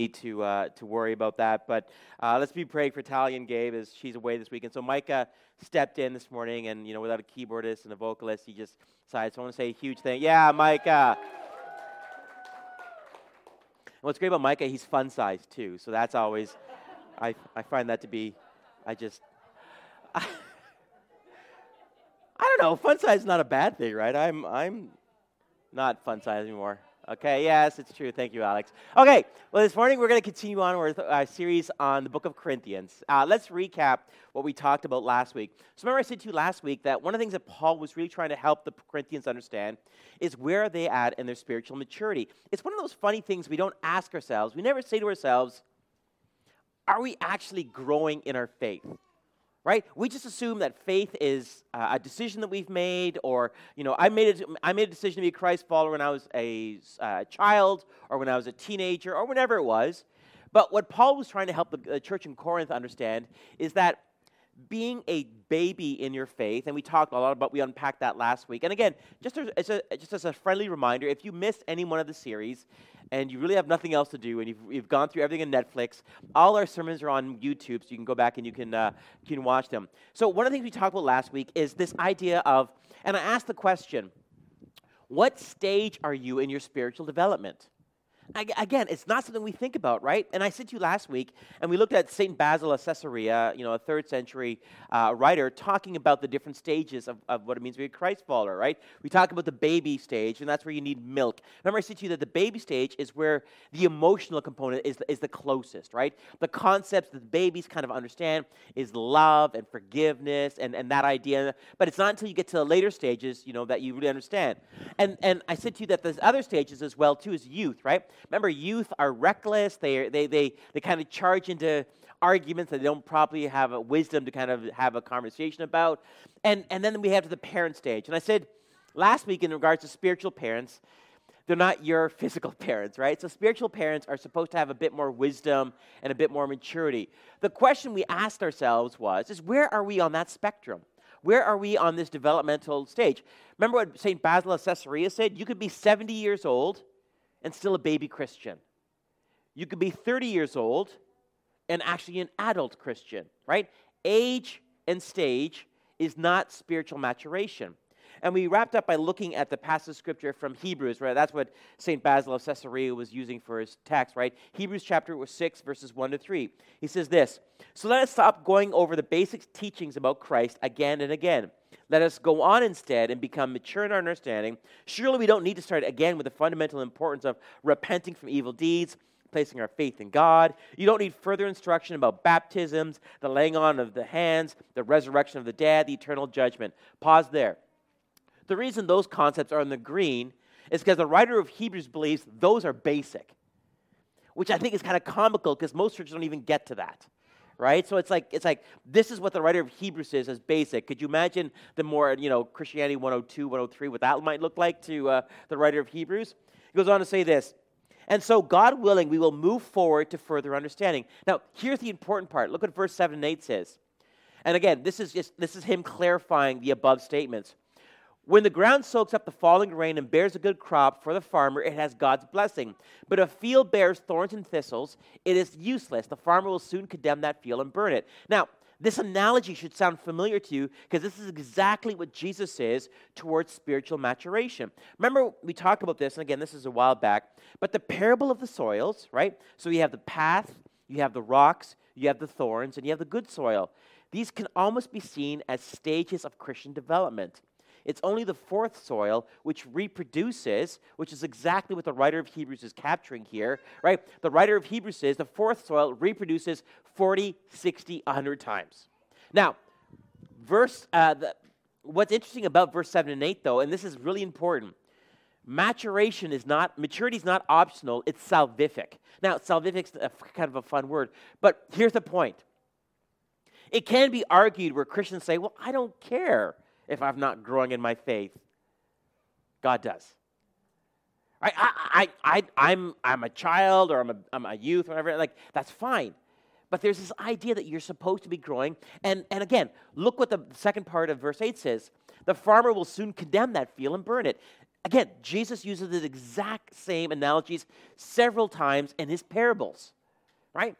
need to uh, to worry about that. But uh, let's be praying for Talia and Gabe as she's away this weekend. So Micah stepped in this morning, and you know, without a keyboardist and a vocalist, he just decided. So I want to say a huge thing. Yeah, Micah. And what's great about Micah, he's fun sized too. So that's always, I, I find that to be, I just, I, I don't know. Fun size is not a bad thing, right? I'm, I'm not fun size anymore. Okay, yes, it's true. Thank you, Alex. Okay, well, this morning we're going to continue on with our series on the book of Corinthians. Uh, let's recap what we talked about last week. So, remember, I said to you last week that one of the things that Paul was really trying to help the Corinthians understand is where are they at in their spiritual maturity. It's one of those funny things we don't ask ourselves. We never say to ourselves, are we actually growing in our faith? Right? We just assume that faith is uh, a decision that we've made, or you know, I made a, I made a decision to be a Christ follower when I was a uh, child, or when I was a teenager, or whenever it was. But what Paul was trying to help the, the church in Corinth understand is that being a baby in your faith, and we talked a lot about, we unpacked that last week. And again, just as, a, just as a friendly reminder, if you missed any one of the series and you really have nothing else to do and you've, you've gone through everything in Netflix, all our sermons are on YouTube, so you can go back and you can, uh, you can watch them. So, one of the things we talked about last week is this idea of, and I asked the question, what stage are you in your spiritual development? Again, it's not something we think about, right? And I said to you last week, and we looked at St. Basil of Caesarea, you know, a third century uh, writer, talking about the different stages of, of what it means to be a Christ follower, right? We talk about the baby stage, and that's where you need milk. Remember, I said to you that the baby stage is where the emotional component is, is the closest, right? The concepts that babies kind of understand is love and forgiveness and, and that idea. But it's not until you get to the later stages, you know, that you really understand. And, and I said to you that there's other stages as well, too, is youth, right? Remember, youth are reckless. They, they, they, they kind of charge into arguments that they don't probably have a wisdom to kind of have a conversation about. And, and then we have the parent stage. And I said last week in regards to spiritual parents, they're not your physical parents, right? So spiritual parents are supposed to have a bit more wisdom and a bit more maturity. The question we asked ourselves was, is where are we on that spectrum? Where are we on this developmental stage? Remember what St. Basil of Caesarea said? You could be 70 years old and still a baby Christian. You could be 30 years old and actually an adult Christian, right? Age and stage is not spiritual maturation. And we wrapped up by looking at the passage of scripture from Hebrews, right? That's what St. Basil of Caesarea was using for his text, right? Hebrews chapter 6, verses 1 to 3. He says this So let us stop going over the basic teachings about Christ again and again. Let us go on instead and become mature in our understanding. Surely we don't need to start again with the fundamental importance of repenting from evil deeds, placing our faith in God. You don't need further instruction about baptisms, the laying on of the hands, the resurrection of the dead, the eternal judgment. Pause there. The reason those concepts are in the green is because the writer of Hebrews believes those are basic, which I think is kind of comical because most churches don't even get to that. Right? So it's like it's like this is what the writer of Hebrews says as basic. Could you imagine the more, you know, Christianity 102, 103, what that might look like to uh, the writer of Hebrews? He goes on to say this. And so, God willing, we will move forward to further understanding. Now, here's the important part. Look what verse 7 and 8 says. And again, this is just this is him clarifying the above statements. When the ground soaks up the falling rain and bears a good crop for the farmer, it has God's blessing. But if a field bears thorns and thistles, it is useless. The farmer will soon condemn that field and burn it. Now, this analogy should sound familiar to you because this is exactly what Jesus says towards spiritual maturation. Remember, we talked about this, and again, this is a while back, but the parable of the soils, right? So you have the path, you have the rocks, you have the thorns, and you have the good soil. These can almost be seen as stages of Christian development. It's only the fourth soil which reproduces, which is exactly what the writer of Hebrews is capturing here, right? The writer of Hebrews says the fourth soil reproduces 40, 60, 100 times. Now, verse, uh, the, what's interesting about verse 7 and 8, though, and this is really important, maturation is not, maturity is not optional, it's salvific. Now, salvific is kind of a fun word, but here's the point. It can be argued where Christians say, well, I don't care if I'm not growing in my faith. God does. I, I, I, I, am I'm a child or I'm a, I'm a youth whatever. Like, that's fine. But there's this idea that you're supposed to be growing. And, and again, look what the second part of verse 8 says. The farmer will soon condemn that field and burn it. Again, Jesus uses the exact same analogies several times in his parables, right?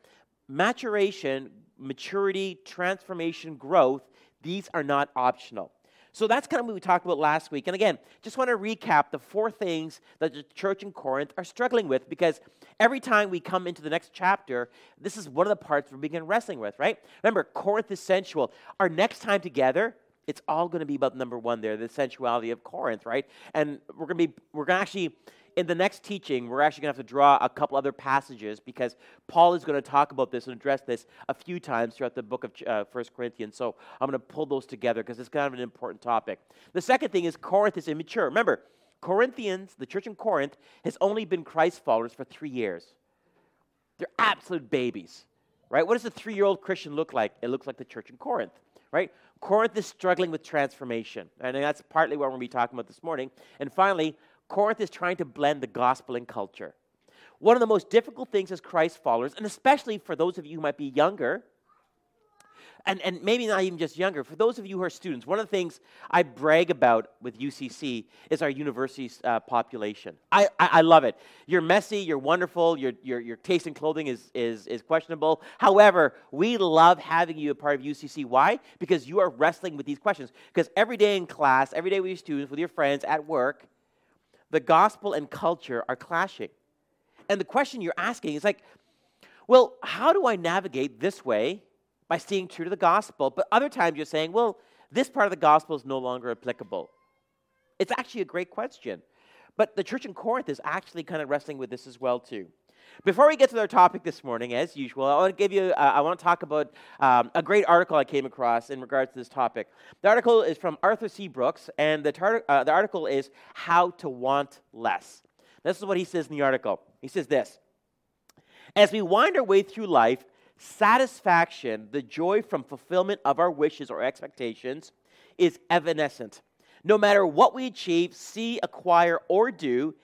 Maturation, maturity, transformation, growth, these are not optional. So that's kind of what we talked about last week. And again, just want to recap the four things that the church in Corinth are struggling with because every time we come into the next chapter, this is one of the parts we begin wrestling with, right? Remember, Corinth is sensual. Our next time together, it's all going to be about number one there, the sensuality of Corinth, right? And we're going to be, we're going to actually in the next teaching, we're actually going to have to draw a couple other passages because Paul is going to talk about this and address this a few times throughout the book of uh, 1 Corinthians. So I'm going to pull those together because it's kind of an important topic. The second thing is Corinth is immature. Remember, Corinthians, the church in Corinth, has only been Christ followers for three years. They're absolute babies, right? What does a three year old Christian look like? It looks like the church in Corinth, right? Corinth is struggling with transformation. And that's partly what we're going to be talking about this morning. And finally, Corinth is trying to blend the gospel and culture. One of the most difficult things as Christ followers, and especially for those of you who might be younger, and, and maybe not even just younger, for those of you who are students, one of the things I brag about with UCC is our university uh, population. I, I, I, love it. You're messy, you're wonderful, your, your, your taste in clothing is, is, is questionable. However, we love having you a part of UCC. Why? Because you are wrestling with these questions. Because every day in class, every day with your students, with your friends, at work, the gospel and culture are clashing. And the question you're asking is like, well, how do I navigate this way by staying true to the gospel? But other times you're saying, well, this part of the gospel is no longer applicable. It's actually a great question. But the church in Corinth is actually kind of wrestling with this as well, too. Before we get to our topic this morning, as usual, I want to give you, uh, I want to talk about um, a great article I came across in regards to this topic. The article is from Arthur C. Brooks, and the, tar- uh, the article is How to Want Less. This is what he says in the article. He says this As we wind our way through life, satisfaction, the joy from fulfillment of our wishes or expectations, is evanescent. No matter what we achieve, see, acquire, or do,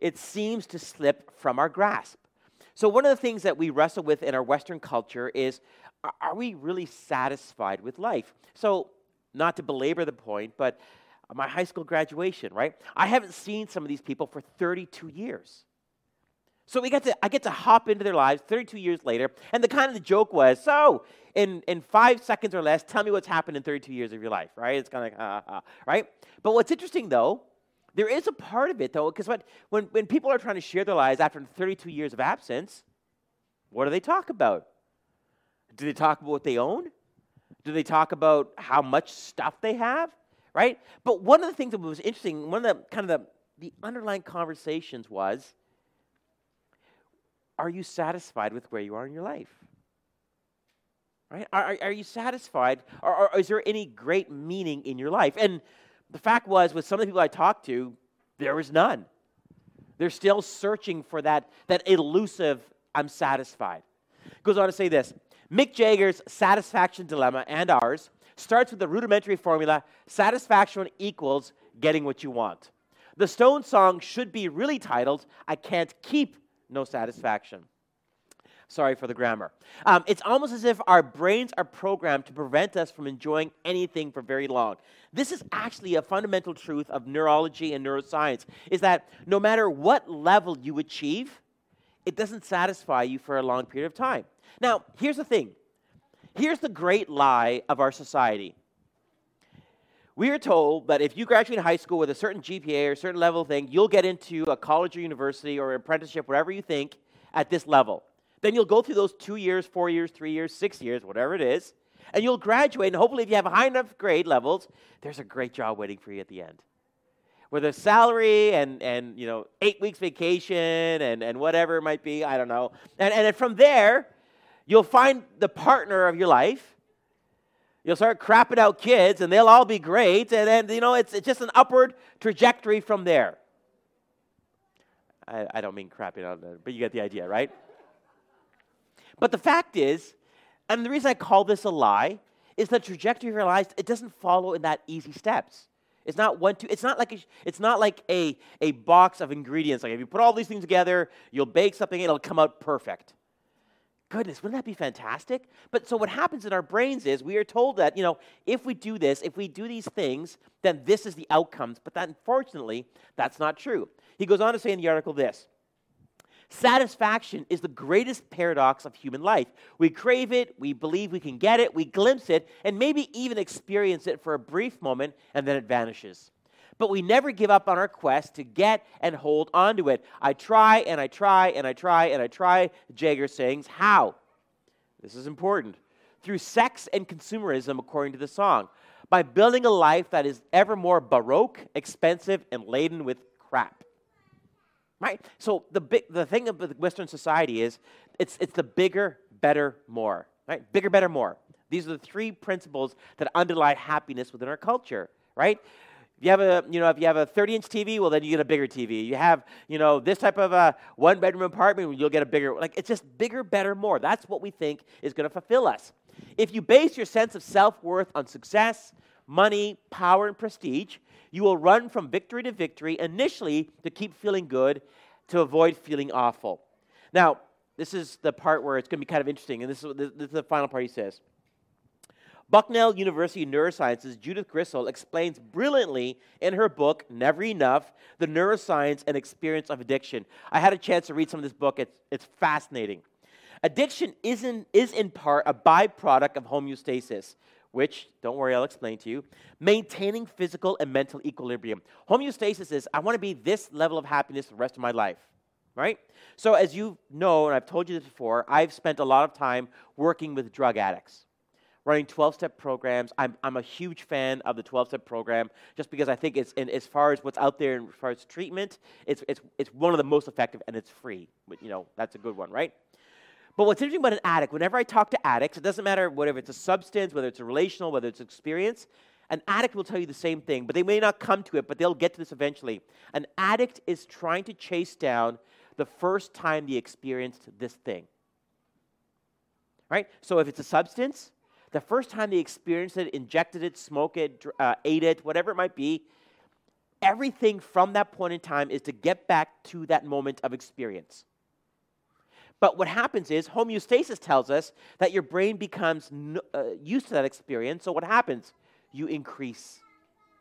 it seems to slip from our grasp. So, one of the things that we wrestle with in our Western culture is are we really satisfied with life? So, not to belabor the point, but my high school graduation, right? I haven't seen some of these people for 32 years. So we get to, I get to hop into their lives 32 years later, and the kind of the joke was, so in, in five seconds or less, tell me what's happened in 32 years of your life, right? It's kind of like, right? But what's interesting though there is a part of it, though, because when, when people are trying to share their lives after 32 years of absence, what do they talk about? Do they talk about what they own? Do they talk about how much stuff they have? Right? But one of the things that was interesting, one of the kind of the, the underlying conversations was are you satisfied with where you are in your life? Right? Are, are you satisfied? Or, or is there any great meaning in your life? And the fact was, with some of the people I talked to, there was none. They're still searching for that, that elusive, I'm satisfied. Goes on to say this Mick Jagger's satisfaction dilemma and ours starts with the rudimentary formula satisfaction equals getting what you want. The Stone song should be really titled, I Can't Keep No Satisfaction. Sorry for the grammar. Um, it's almost as if our brains are programmed to prevent us from enjoying anything for very long. This is actually a fundamental truth of neurology and neuroscience is that no matter what level you achieve, it doesn't satisfy you for a long period of time. Now, here's the thing. Here's the great lie of our society. We are told that if you graduate high school with a certain GPA or a certain level thing, you'll get into a college or university or apprenticeship, whatever you think, at this level. Then you'll go through those two years, four years, three years, six years, whatever it is, and you'll graduate. And hopefully, if you have high enough grade levels, there's a great job waiting for you at the end. With a salary and, and you know, eight weeks vacation and, and whatever it might be, I don't know. And, and from there, you'll find the partner of your life. You'll start crapping out kids, and they'll all be great. And then, you know, it's, it's just an upward trajectory from there. I, I don't mean crapping out, but you get the idea, right? But the fact is, and the reason I call this a lie, is the trajectory of your life, it doesn't follow in that easy steps. It's not one, two, it's not like a, it's not like a, a box of ingredients. Like if you put all these things together, you'll bake something, it'll come out perfect. Goodness, wouldn't that be fantastic? But so what happens in our brains is we are told that, you know, if we do this, if we do these things, then this is the outcomes. But that, unfortunately, that's not true. He goes on to say in the article this Satisfaction is the greatest paradox of human life. We crave it, we believe we can get it, we glimpse it, and maybe even experience it for a brief moment, and then it vanishes. But we never give up on our quest to get and hold onto it. I try and I try and I try and I try, Jagger sings. How? This is important. Through sex and consumerism, according to the song. By building a life that is ever more baroque, expensive, and laden with crap. Right? So the big, the thing of Western society is it's, it's the bigger, better, more. Right? Bigger, better, more. These are the three principles that underlie happiness within our culture. Right? If you have a, you know, if you have a 30-inch TV, well, then you get a bigger TV. You have, you know, this type of a one-bedroom apartment, you'll get a bigger. Like it's just bigger, better, more. That's what we think is going to fulfill us. If you base your sense of self-worth on success, money, power, and prestige, you will run from victory to victory initially to keep feeling good, to avoid feeling awful. Now, this is the part where it's going to be kind of interesting, and this is, this is the final part he says. Bucknell University Neurosciences' Judith Grisel explains brilliantly in her book, Never Enough The Neuroscience and Experience of Addiction. I had a chance to read some of this book, it's, it's fascinating. Addiction is in, is in part a byproduct of homeostasis, which, don't worry, I'll explain to you. Maintaining physical and mental equilibrium. Homeostasis is I want to be this level of happiness the rest of my life, right? So, as you know, and I've told you this before, I've spent a lot of time working with drug addicts, running 12 step programs. I'm, I'm a huge fan of the 12 step program just because I think it's, in, as far as what's out there, as far as treatment, it's, it's, it's one of the most effective and it's free. You know, that's a good one, right? But what's interesting about an addict, whenever I talk to addicts, it doesn't matter whether it's a substance, whether it's a relational, whether it's experience, an addict will tell you the same thing, but they may not come to it, but they'll get to this eventually. An addict is trying to chase down the first time they experienced this thing. Right? So if it's a substance, the first time they experienced it, injected it, smoked it, uh, ate it, whatever it might be, everything from that point in time is to get back to that moment of experience. But what happens is homeostasis tells us that your brain becomes uh, used to that experience. So what happens? You increase,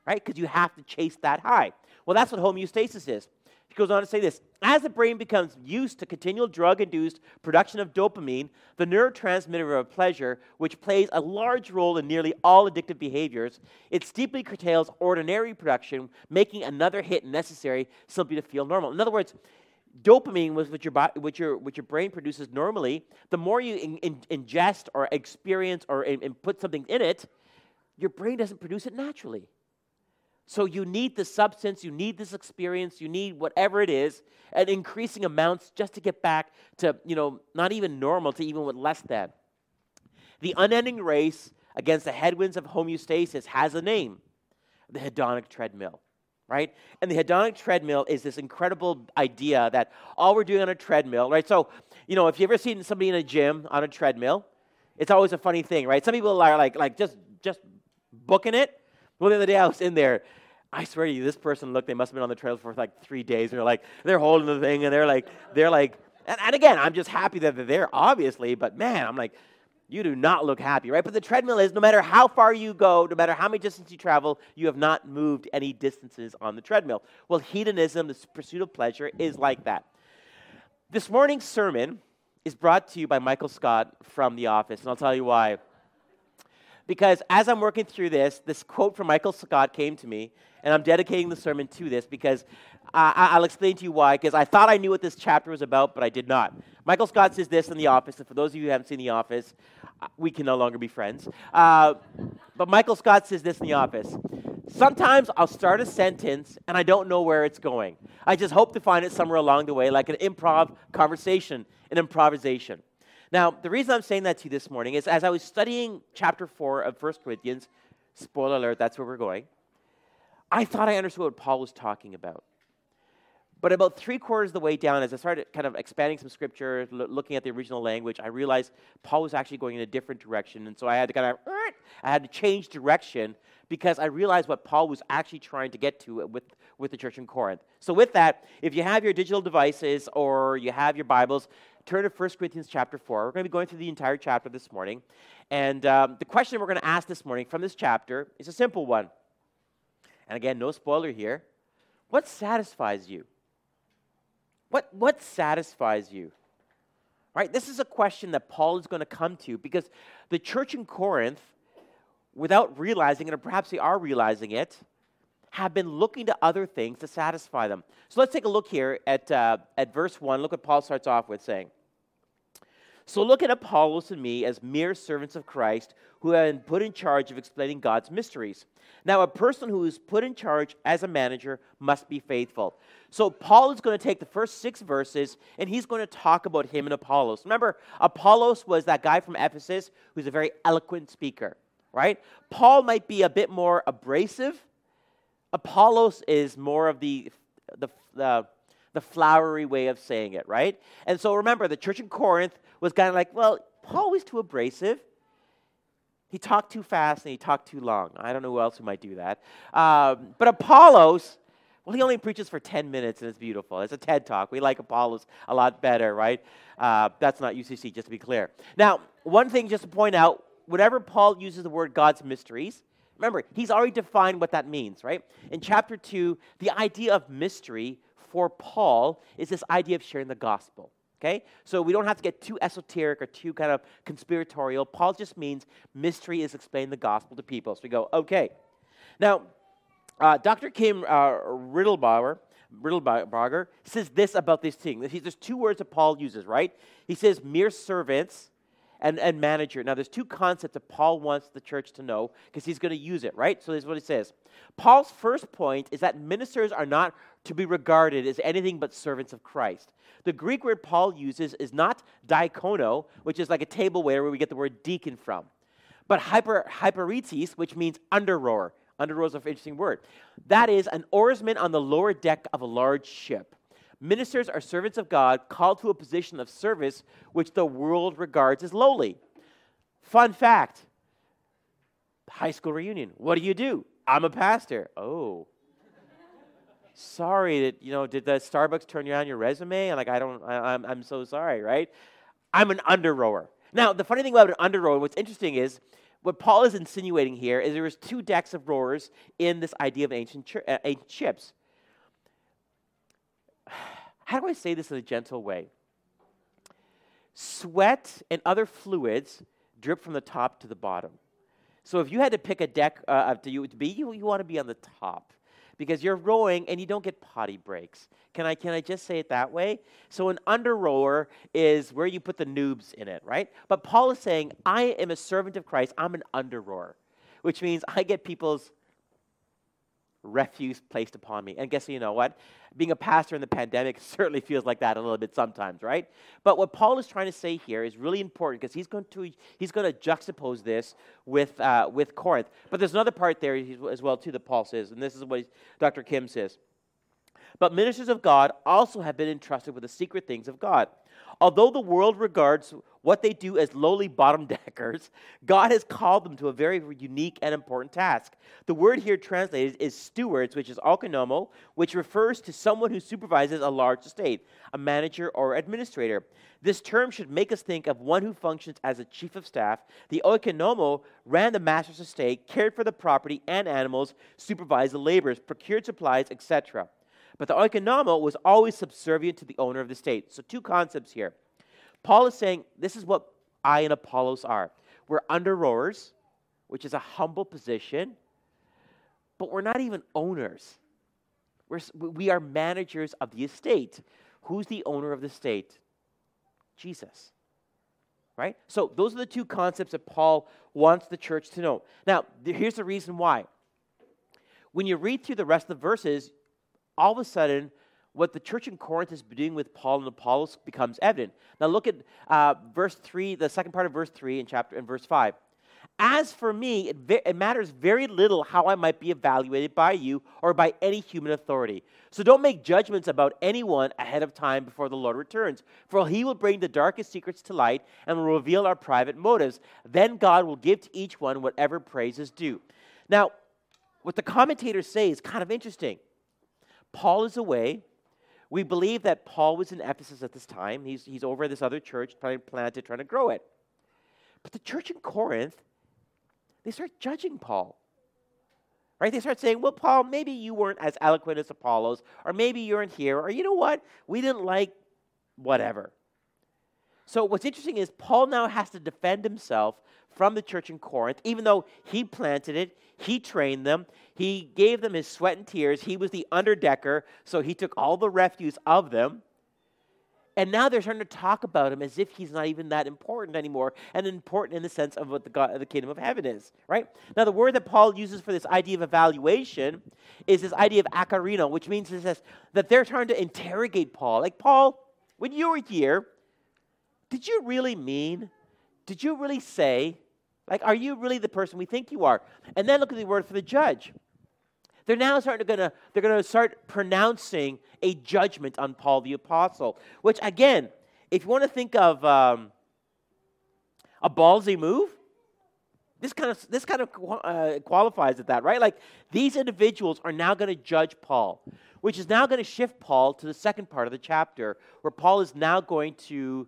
right? Because you have to chase that high. Well, that's what homeostasis is. He goes on to say this As the brain becomes used to continual drug induced production of dopamine, the neurotransmitter of pleasure, which plays a large role in nearly all addictive behaviors, it steeply curtails ordinary production, making another hit necessary simply to feel normal. In other words, dopamine, was which your, which your, which your brain produces normally, the more you in, in, ingest or experience or in, put something in it, your brain doesn't produce it naturally. So you need the substance, you need this experience, you need whatever it is, at increasing amounts just to get back to, you know, not even normal, to even with less than. The unending race against the headwinds of homeostasis has a name the hedonic treadmill right? And the hedonic treadmill is this incredible idea that all we're doing on a treadmill, right? So, you know, if you've ever seen somebody in a gym on a treadmill, it's always a funny thing, right? Some people are like, like just, just booking it. Well, the other day I was in there. I swear to you, this person looked. They must have been on the treadmill for like three days. And they're like, they're holding the thing, and they're like, they're like, and, and again, I'm just happy that they're there, obviously. But man, I'm like, you do not look happy, right? But the treadmill is no matter how far you go, no matter how many distances you travel, you have not moved any distances on the treadmill. Well, hedonism, the pursuit of pleasure, is like that. This morning's sermon is brought to you by Michael Scott from The Office, and I'll tell you why. Because as I'm working through this, this quote from Michael Scott came to me, and I'm dedicating the sermon to this because I'll explain to you why, because I thought I knew what this chapter was about, but I did not. Michael Scott says this in The Office, and for those of you who haven't seen The Office, uh, we can no longer be friends. Uh, but Michael Scott says this in The Office Sometimes I'll start a sentence and I don't know where it's going. I just hope to find it somewhere along the way, like an improv conversation, an improvisation. Now, the reason I'm saying that to you this morning is as I was studying chapter 4 of 1 Corinthians, spoiler alert, that's where we're going, I thought I understood what Paul was talking about. But about three quarters of the way down, as I started kind of expanding some scripture, lo- looking at the original language, I realized Paul was actually going in a different direction. And so I had to kind of, I had to change direction because I realized what Paul was actually trying to get to with, with the church in Corinth. So, with that, if you have your digital devices or you have your Bibles, turn to 1 Corinthians chapter 4. We're going to be going through the entire chapter this morning. And um, the question we're going to ask this morning from this chapter is a simple one. And again, no spoiler here. What satisfies you? What, what satisfies you? Right? This is a question that Paul is going to come to because the church in Corinth, without realizing it, or perhaps they are realizing it, have been looking to other things to satisfy them. So let's take a look here at, uh, at verse 1. Look what Paul starts off with saying. So look at Apollos and me as mere servants of Christ who have been put in charge of explaining God's mysteries. Now, a person who is put in charge as a manager must be faithful. So, Paul is going to take the first six verses and he's going to talk about him and Apollos. Remember, Apollos was that guy from Ephesus who's a very eloquent speaker, right? Paul might be a bit more abrasive. Apollos is more of the, the, the, the flowery way of saying it, right? And so remember, the church in Corinth was kind of like, well, Paul was too abrasive. He talked too fast and he talked too long. I don't know who else who might do that. Um, but Apollos, well, he only preaches for 10 minutes and it's beautiful. It's a TED talk. We like Apollos a lot better, right? Uh, that's not UCC, just to be clear. Now, one thing just to point out whenever Paul uses the word God's mysteries, remember, he's already defined what that means, right? In chapter 2, the idea of mystery for Paul is this idea of sharing the gospel. Okay? So we don't have to get too esoteric or too kind of conspiratorial. Paul just means mystery is explaining the gospel to people. So we go, okay. Now, uh, Dr. Kim uh, Riddlebauer, Riddlebarger says this about this thing. There's two words that Paul uses, right? He says mere servants and, and manager. Now, there's two concepts that Paul wants the church to know because he's going to use it, right? So, this is what he says. Paul's first point is that ministers are not to be regarded as anything but servants of Christ. The Greek word Paul uses is not diakono, which is like a table waiter where we get the word deacon from, but hyper, hyperetes, which means under rower. Under rower is an interesting word. That is an oarsman on the lower deck of a large ship. Ministers are servants of God called to a position of service which the world regards as lowly. Fun fact high school reunion. What do you do? I'm a pastor. Oh. Sorry that, you know, did the Starbucks turn you on your resume? And like, I don't, I, I'm, I'm so sorry, right? I'm an under rower. Now, the funny thing about an under rower, what's interesting is, what Paul is insinuating here is there was two decks of rowers in this idea of ancient, uh, ancient ships how do I say this in a gentle way? Sweat and other fluids drip from the top to the bottom. So if you had to pick a deck uh, to, you, to be, you, you want to be on the top because you're rowing and you don't get potty breaks. Can I, can I just say it that way? So an under rower is where you put the noobs in it, right? But Paul is saying, I am a servant of Christ. I'm an under rower, which means I get people's refuse placed upon me. And guess you know what? Being a pastor in the pandemic certainly feels like that a little bit sometimes, right? But what Paul is trying to say here is really important because he's going to he's going to juxtapose this with uh, with Corinth. But there's another part there as well too that Paul says, and this is what Dr. Kim says. But ministers of God also have been entrusted with the secret things of God. Although the world regards what they do as lowly bottom deckers, God has called them to a very unique and important task. The word here translated is stewards, which is oikonomo, which refers to someone who supervises a large estate, a manager or administrator. This term should make us think of one who functions as a chief of staff. The oikonomo ran the master's estate, cared for the property and animals, supervised the laborers, procured supplies, etc. But the oikonomo was always subservient to the owner of the state. So, two concepts here. Paul is saying this is what I and Apollos are. We're under rowers, which is a humble position, but we're not even owners. We're, we are managers of the estate. Who's the owner of the estate? Jesus. Right? So, those are the two concepts that Paul wants the church to know. Now, here's the reason why. When you read through the rest of the verses, all of a sudden, what the church in Corinth is doing with Paul and Apollos becomes evident. Now look at uh, verse 3, the second part of verse 3 in chapter and verse 5. As for me, it, ve- it, matters very little how I might be evaluated by you or by any human authority. So don't make judgments about anyone ahead of time before the Lord returns, for he will bring the darkest secrets to light and will reveal our private motives. Then God will give to each one whatever praise is due. Now, what the commentators say is kind of interesting. Paul is away. We believe that Paul was in Ephesus at this time. He's, he's over at this other church, trying to plant it, trying to grow it. But the church in Corinth, they start judging Paul. Right? They start saying, well, Paul, maybe you weren't as eloquent as Apollos, or maybe you weren't here, or you know what? We didn't like whatever. So what's interesting is Paul now has to defend himself from the church in Corinth, even though he planted it, he trained them, he gave them his sweat and tears, he was the underdecker, so he took all the refuse of them. And now they're starting to talk about him as if he's not even that important anymore, and important in the sense of what the, God, the kingdom of heaven is, right? Now, the word that Paul uses for this idea of evaluation is this idea of akarino, which means this, that they're trying to interrogate Paul. Like, Paul, when you were here, did you really mean? Did you really say? Like, are you really the person we think you are? And then look at the word for the judge. They're now starting to gonna, they're gonna start pronouncing a judgment on Paul the apostle, which again, if you want to think of um, a ballsy move, this kind of this kind of uh, qualifies at that, right? Like these individuals are now going to judge Paul, which is now going to shift Paul to the second part of the chapter, where Paul is now going to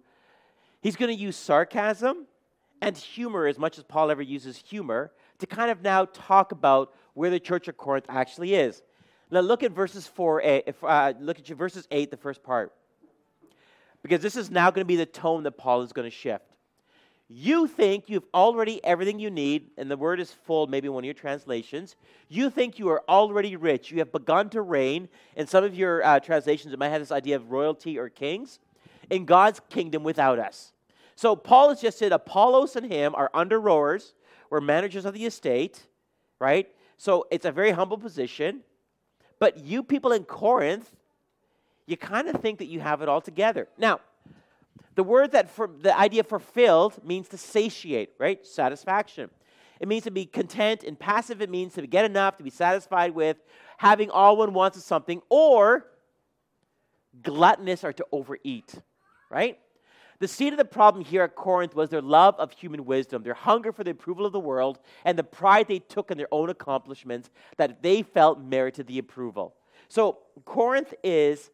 he's going to use sarcasm and humor as much as Paul ever uses humor to kind of now talk about where the church of Corinth actually is. Now look at verses four. If, uh, look at your verses eight, the first part, because this is now going to be the tone that Paul is going to shift. You think you've already everything you need, and the word is full, maybe one of your translations. You think you are already rich. You have begun to reign. In some of your uh, translations, it might have this idea of royalty or kings in God's kingdom without us. So Paul has just said Apollos and him are under rowers, we're managers of the estate, right? So it's a very humble position. But you people in Corinth, you kind of think that you have it all together. Now, the word that for the idea fulfilled means to satiate, right? Satisfaction. It means to be content. and passive, it means to get enough, to be satisfied with. Having all one wants of something, or gluttonous or to overeat, right? The seed of the problem here at Corinth was their love of human wisdom, their hunger for the approval of the world, and the pride they took in their own accomplishments that they felt merited the approval. So Corinth is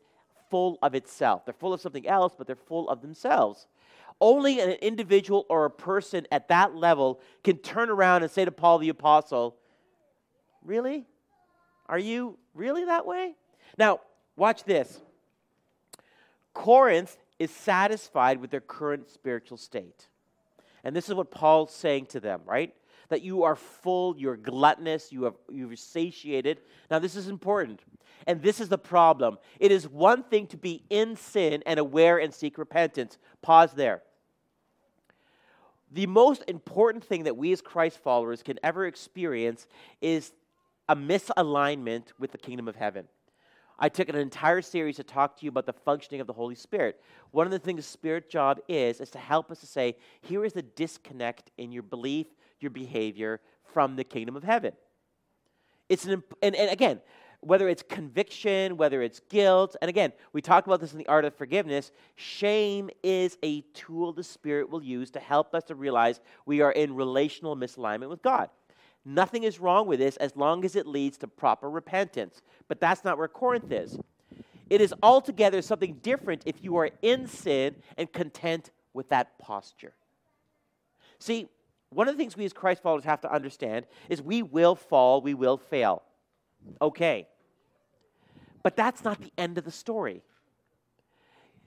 full of itself. They're full of something else, but they're full of themselves. Only an individual or a person at that level can turn around and say to Paul the Apostle, Really? Are you really that way? Now, watch this. Corinth is satisfied with their current spiritual state. And this is what Paul's saying to them, right? That you are full, you're gluttonous, you have you've satiated. Now this is important. And this is the problem. It is one thing to be in sin and aware and seek repentance. Pause there. The most important thing that we as Christ followers can ever experience is a misalignment with the kingdom of heaven. I took an entire series to talk to you about the functioning of the Holy Spirit. One of the things the Spirit job is, is to help us to say, here is the disconnect in your belief, your behavior from the kingdom of heaven. It's an, and, and again, whether it's conviction, whether it's guilt, and again, we talked about this in the art of forgiveness. Shame is a tool the Spirit will use to help us to realize we are in relational misalignment with God. Nothing is wrong with this as long as it leads to proper repentance. But that's not where Corinth is. It is altogether something different if you are in sin and content with that posture. See, one of the things we as Christ followers have to understand is we will fall, we will fail. Okay. But that's not the end of the story.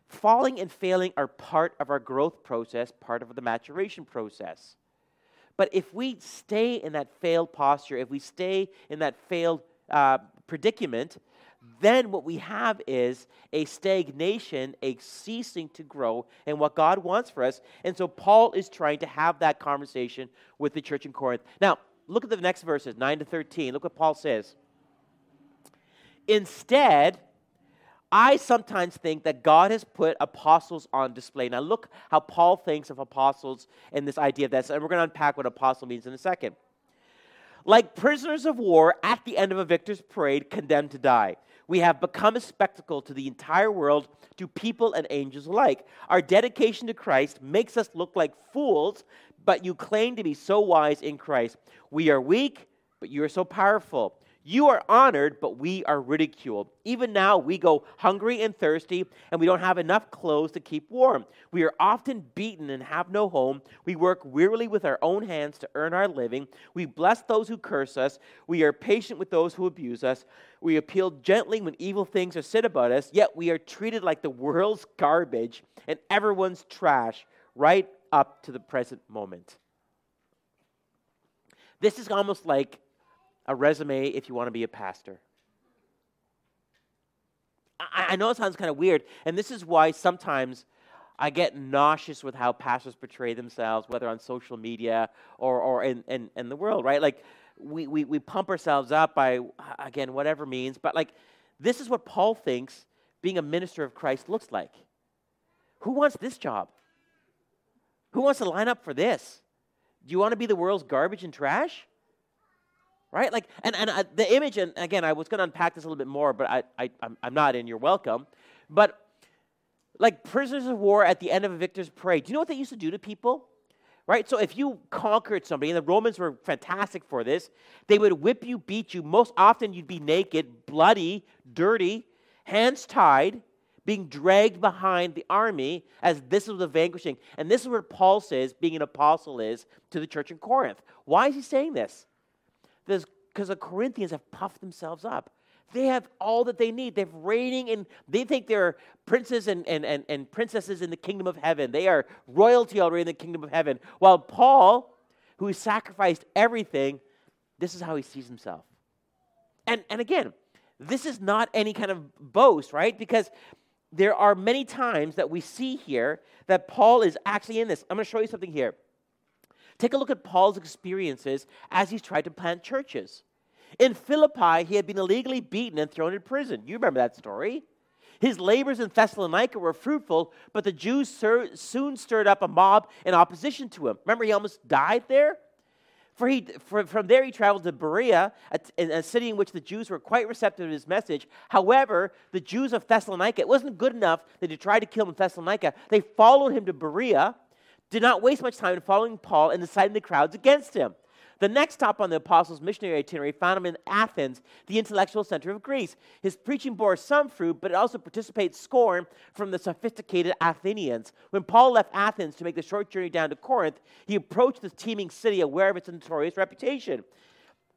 Falling and failing are part of our growth process, part of the maturation process. But if we stay in that failed posture, if we stay in that failed uh, predicament, then what we have is a stagnation, a ceasing to grow in what God wants for us. And so Paul is trying to have that conversation with the church in Corinth. Now, look at the next verses, 9 to 13. Look what Paul says. Instead, I sometimes think that God has put apostles on display. Now, look how Paul thinks of apostles and this idea of this, and we're going to unpack what apostle means in a second. Like prisoners of war at the end of a victor's parade, condemned to die. We have become a spectacle to the entire world, to people and angels alike. Our dedication to Christ makes us look like fools, but you claim to be so wise in Christ. We are weak, but you are so powerful. You are honored, but we are ridiculed. Even now, we go hungry and thirsty, and we don't have enough clothes to keep warm. We are often beaten and have no home. We work wearily with our own hands to earn our living. We bless those who curse us. We are patient with those who abuse us. We appeal gently when evil things are said about us, yet we are treated like the world's garbage and everyone's trash right up to the present moment. This is almost like a resume if you want to be a pastor. I, I know it sounds kind of weird, and this is why sometimes I get nauseous with how pastors portray themselves, whether on social media or, or in, in, in the world, right? Like, we, we, we pump ourselves up by, again, whatever means, but like, this is what Paul thinks being a minister of Christ looks like. Who wants this job? Who wants to line up for this? Do you want to be the world's garbage and trash? Right? Like, and, and uh, the image, and again, I was going to unpack this a little bit more, but I, I, I'm, I'm not in. You're welcome. But like prisoners of war at the end of a victor's parade, do you know what they used to do to people? Right? So if you conquered somebody, and the Romans were fantastic for this, they would whip you, beat you. Most often you'd be naked, bloody, dirty, hands tied, being dragged behind the army as this was the vanquishing. And this is what Paul says being an apostle is to the church in Corinth. Why is he saying this? Because the Corinthians have puffed themselves up. They have all that they need. They're reigning and they think they're princes and, and, and, and princesses in the kingdom of heaven. They are royalty already in the kingdom of heaven. While Paul, who sacrificed everything, this is how he sees himself. And, and again, this is not any kind of boast, right? Because there are many times that we see here that Paul is actually in this. I'm going to show you something here. Take a look at Paul's experiences as he's tried to plant churches. In Philippi, he had been illegally beaten and thrown in prison. You remember that story. His labors in Thessalonica were fruitful, but the Jews soon stirred up a mob in opposition to him. Remember, he almost died there? For he, for, from there, he traveled to Berea, a, a, city in which the Jews were quite receptive to his message. However, the Jews of Thessalonica, it wasn't good enough that they tried to kill him in Thessalonica. They followed him to Berea did not waste much time in following Paul and inciting the crowds against him. The next stop on the apostles' missionary itinerary found him in Athens, the intellectual center of Greece. His preaching bore some fruit, but it also participated scorn from the sophisticated Athenians. When Paul left Athens to make the short journey down to Corinth, he approached this teeming city aware of its notorious reputation.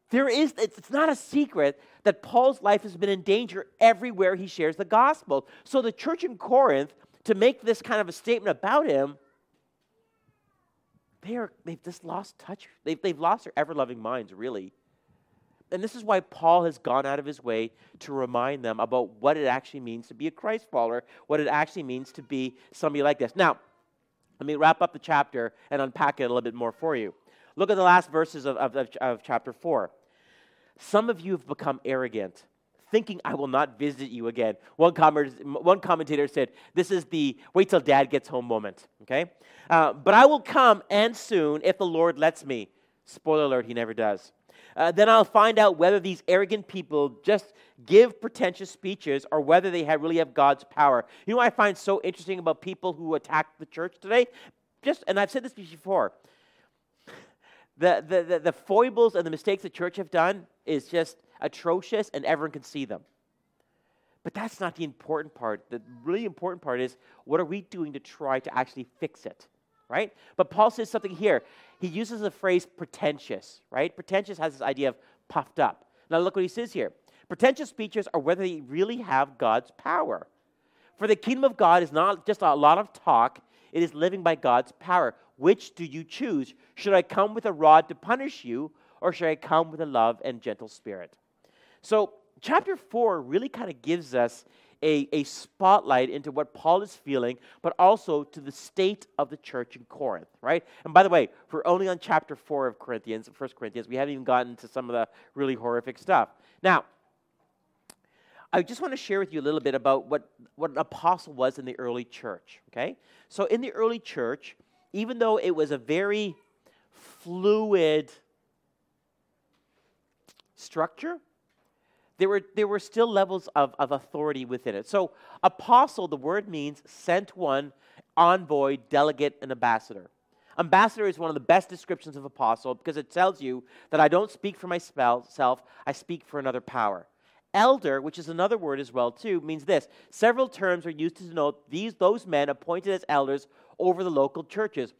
There is, it's not a secret that Paul's life has been in danger everywhere he shares the gospel. So the church in Corinth, to make this kind of a statement about him, they are, they've just lost touch. They've, they've lost their ever loving minds, really. And this is why Paul has gone out of his way to remind them about what it actually means to be a Christ follower, what it actually means to be somebody like this. Now, let me wrap up the chapter and unpack it a little bit more for you. Look at the last verses of, of, of, chapter 4. Some of you have become arrogant thinking I will not visit you again. One, comment, one commentator said, This is the wait till dad gets home moment, okay? Uh, but I will come and soon if the Lord lets me. Spoiler alert, he never does. Uh, then I'll find out whether these arrogant people just give pretentious speeches or whether they have, really have God's power. You know what I find so interesting about people who attack the church today? Just, and I've said this before. The, the, the, the foibles and the mistakes the church have done is just atrocious and everyone can see them. But that's not the important part. The really important part is what are we doing to try to actually fix it, right? But Paul says something here. He uses the phrase pretentious, right? Pretentious has this idea of puffed up. Now look what he says here. Pretentious speeches are whether they really have God's power. For the kingdom of God is not just a lot of talk, it is living by God's power. Which do you choose? Should I come with a rod to punish you, or should I come with a love and gentle spirit? So, chapter 4 really kind of gives us a, a spotlight into what Paul is feeling, but also to the state of the church in Corinth, right? And by the way, we're only on chapter 4 of Corinthians, 1 Corinthians. We haven't even gotten to some of the really horrific stuff. Now, I just want to share with you a little bit about what, what an apostle was in the early church, okay? So, in the early church, even though it was a very fluid structure, there were, there were still levels of, of authority within it. So, apostle, the word means sent one, envoy, delegate, and ambassador. Ambassador is one of the best descriptions of apostle because it tells you that I don't speak for myself, I speak for another power. Elder, which is another word as well too, means this. Several terms are used to denote these those men appointed as elders over the local churches.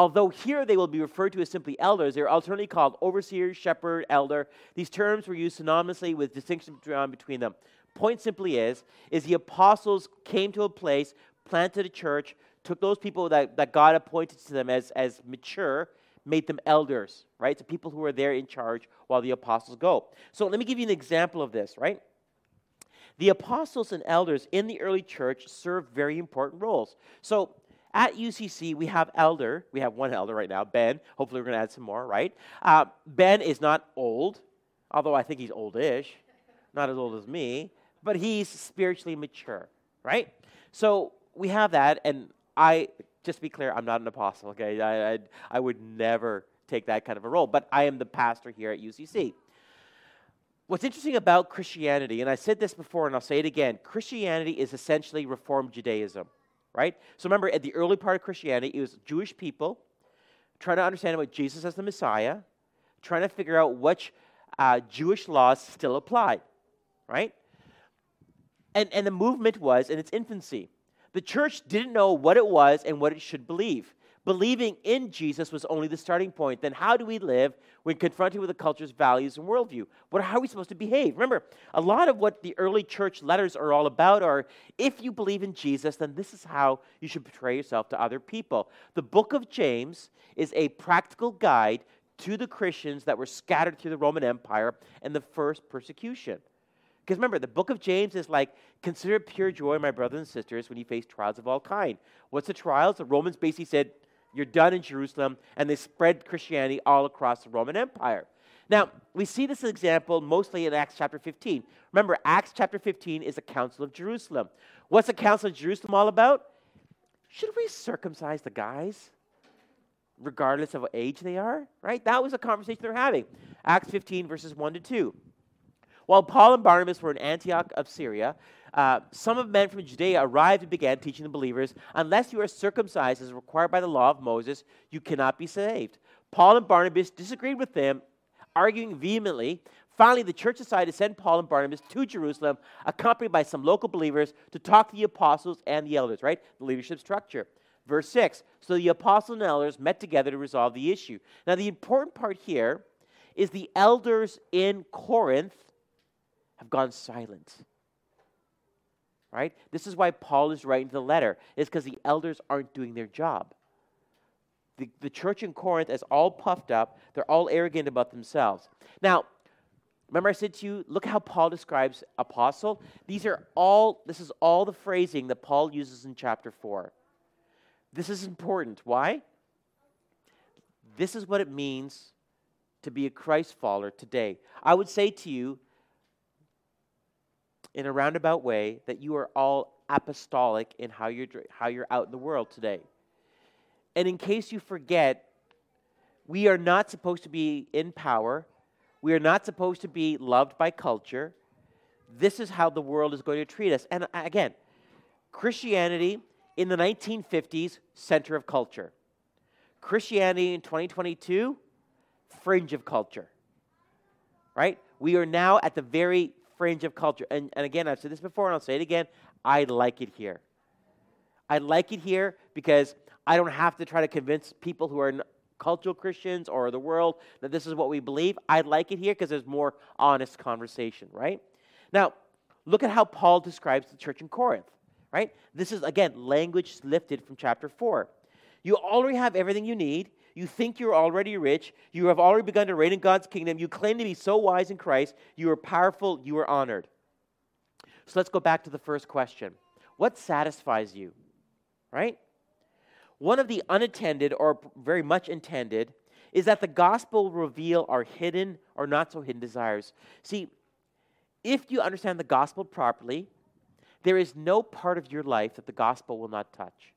Although here they will be referred to as simply elders, they are alternately called overseer, shepherd, elder. These terms were used synonymously with distinction drawn between them. Point simply is, is the apostles came to a place, planted a church, took those people that, that God appointed to them as, as mature, made them elders, right? So people who are there in charge while the apostles go. So let me give you an example of this, right? The apostles and elders in the early church served very important roles. So at UCC, we have elder. We have one elder right now, Ben. Hopefully, we're going to add some more, right? Uh, ben is not old, although I think he's oldish, not as old as me, but he's spiritually mature, right? So we have that, and I, just to be clear, I'm not an apostle, okay? I, I, I would never take that kind of a role, but I am the pastor here at UCC. What's interesting about Christianity, and I said this before and I'll say it again Christianity is essentially Reformed Judaism, right? So remember, at the early part of Christianity, it was Jewish people trying to understand about Jesus as the Messiah, trying to figure out which uh, Jewish laws still applied, right? And, and the movement was in its infancy. The church didn't know what it was and what it should believe. Believing in Jesus was only the starting point. Then, how do we live when confronted with the culture's values and worldview? What, how are we supposed to behave? Remember, a lot of what the early church letters are all about are if you believe in Jesus, then this is how you should portray yourself to other people. The book of James is a practical guide to the Christians that were scattered through the Roman Empire and the first persecution. Because remember, the book of James is like, consider pure joy, my brothers and sisters, when you face trials of all kind. What's the trials? The Romans basically said, you're done in Jerusalem, and they spread Christianity all across the Roman Empire. Now, we see this example mostly in Acts chapter 15. Remember, Acts chapter 15 is the Council of Jerusalem. What's the Council of Jerusalem all about? Should we circumcise the guys? regardless of what age they are, right? That was a conversation they're having. Acts 15, verses 1 to 2. While Paul and Barnabas were in Antioch of Syria, uh, some of men from Judea arrived and began teaching the believers, unless you are circumcised as required by the law of Moses, you cannot be saved. Paul and Barnabas disagreed with them, arguing vehemently. Finally, the church decided to send Paul and Barnabas to Jerusalem, accompanied by some local believers, to talk to the apostles and the elders, right? The leadership structure. Verse 6 So the apostles and elders met together to resolve the issue. Now, the important part here is the elders in Corinth have gone silent. Right? This is why Paul is writing the letter, is because the elders aren't doing their job. The, the church in Corinth is all puffed up, they're all arrogant about themselves. Now, remember I said to you, look how Paul describes apostle. These are all, this is all the phrasing that Paul uses in chapter 4. This is important. Why? This is what it means to be a Christ follower today. I would say to you, in a roundabout way that you are all apostolic in how you're, how you're out in the world today. And in case you forget, we are not supposed to be in power. We are not supposed to be loved by culture. This is how the world is going to treat us. And uh, again, Christianity in the 1950s, center of culture. Christianity in 2022, fringe of culture. Right? We are now at the very fringe of culture. And, and again, I've said this before and I'll say it again. I like it here. I like it here because I don't have to try to convince people who are cultural Christians or the world that this is what we believe. I like it here because there's more honest conversation, right? Now, look at how Paul describes the church in Corinth, right? This is, again, language lifted from chapter 4. You already have everything you need. You think you're already rich. You have already begun to reign in God's kingdom. You claim to be so wise in Christ. You are powerful. You are honored. So let's go back to the first question What satisfies you? Right? One of the unattended or very much intended is that the gospel reveal our hidden or not so hidden desires. See, if you understand the gospel properly, there is no part of your life that the gospel will not touch.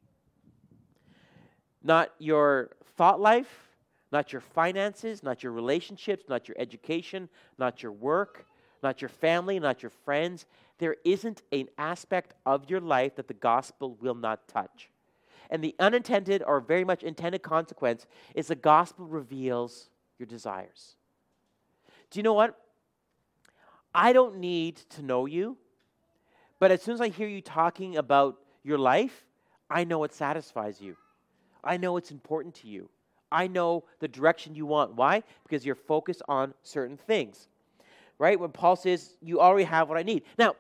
Not your thought life, not your finances, not your relationships, not your education, not your work, not your family, not your friends. There isn't an aspect of your life that the gospel will not touch. And the unintended or very much intended consequence is the gospel reveals your desires. Do you know what? I don't need to know you, but as soon as I hear you talking about your life, I know what satisfies you. I know it's important to you. I know the direction you want. Why? Because you're focused on certain things. Right? When Paul says, You already have what I need. Now,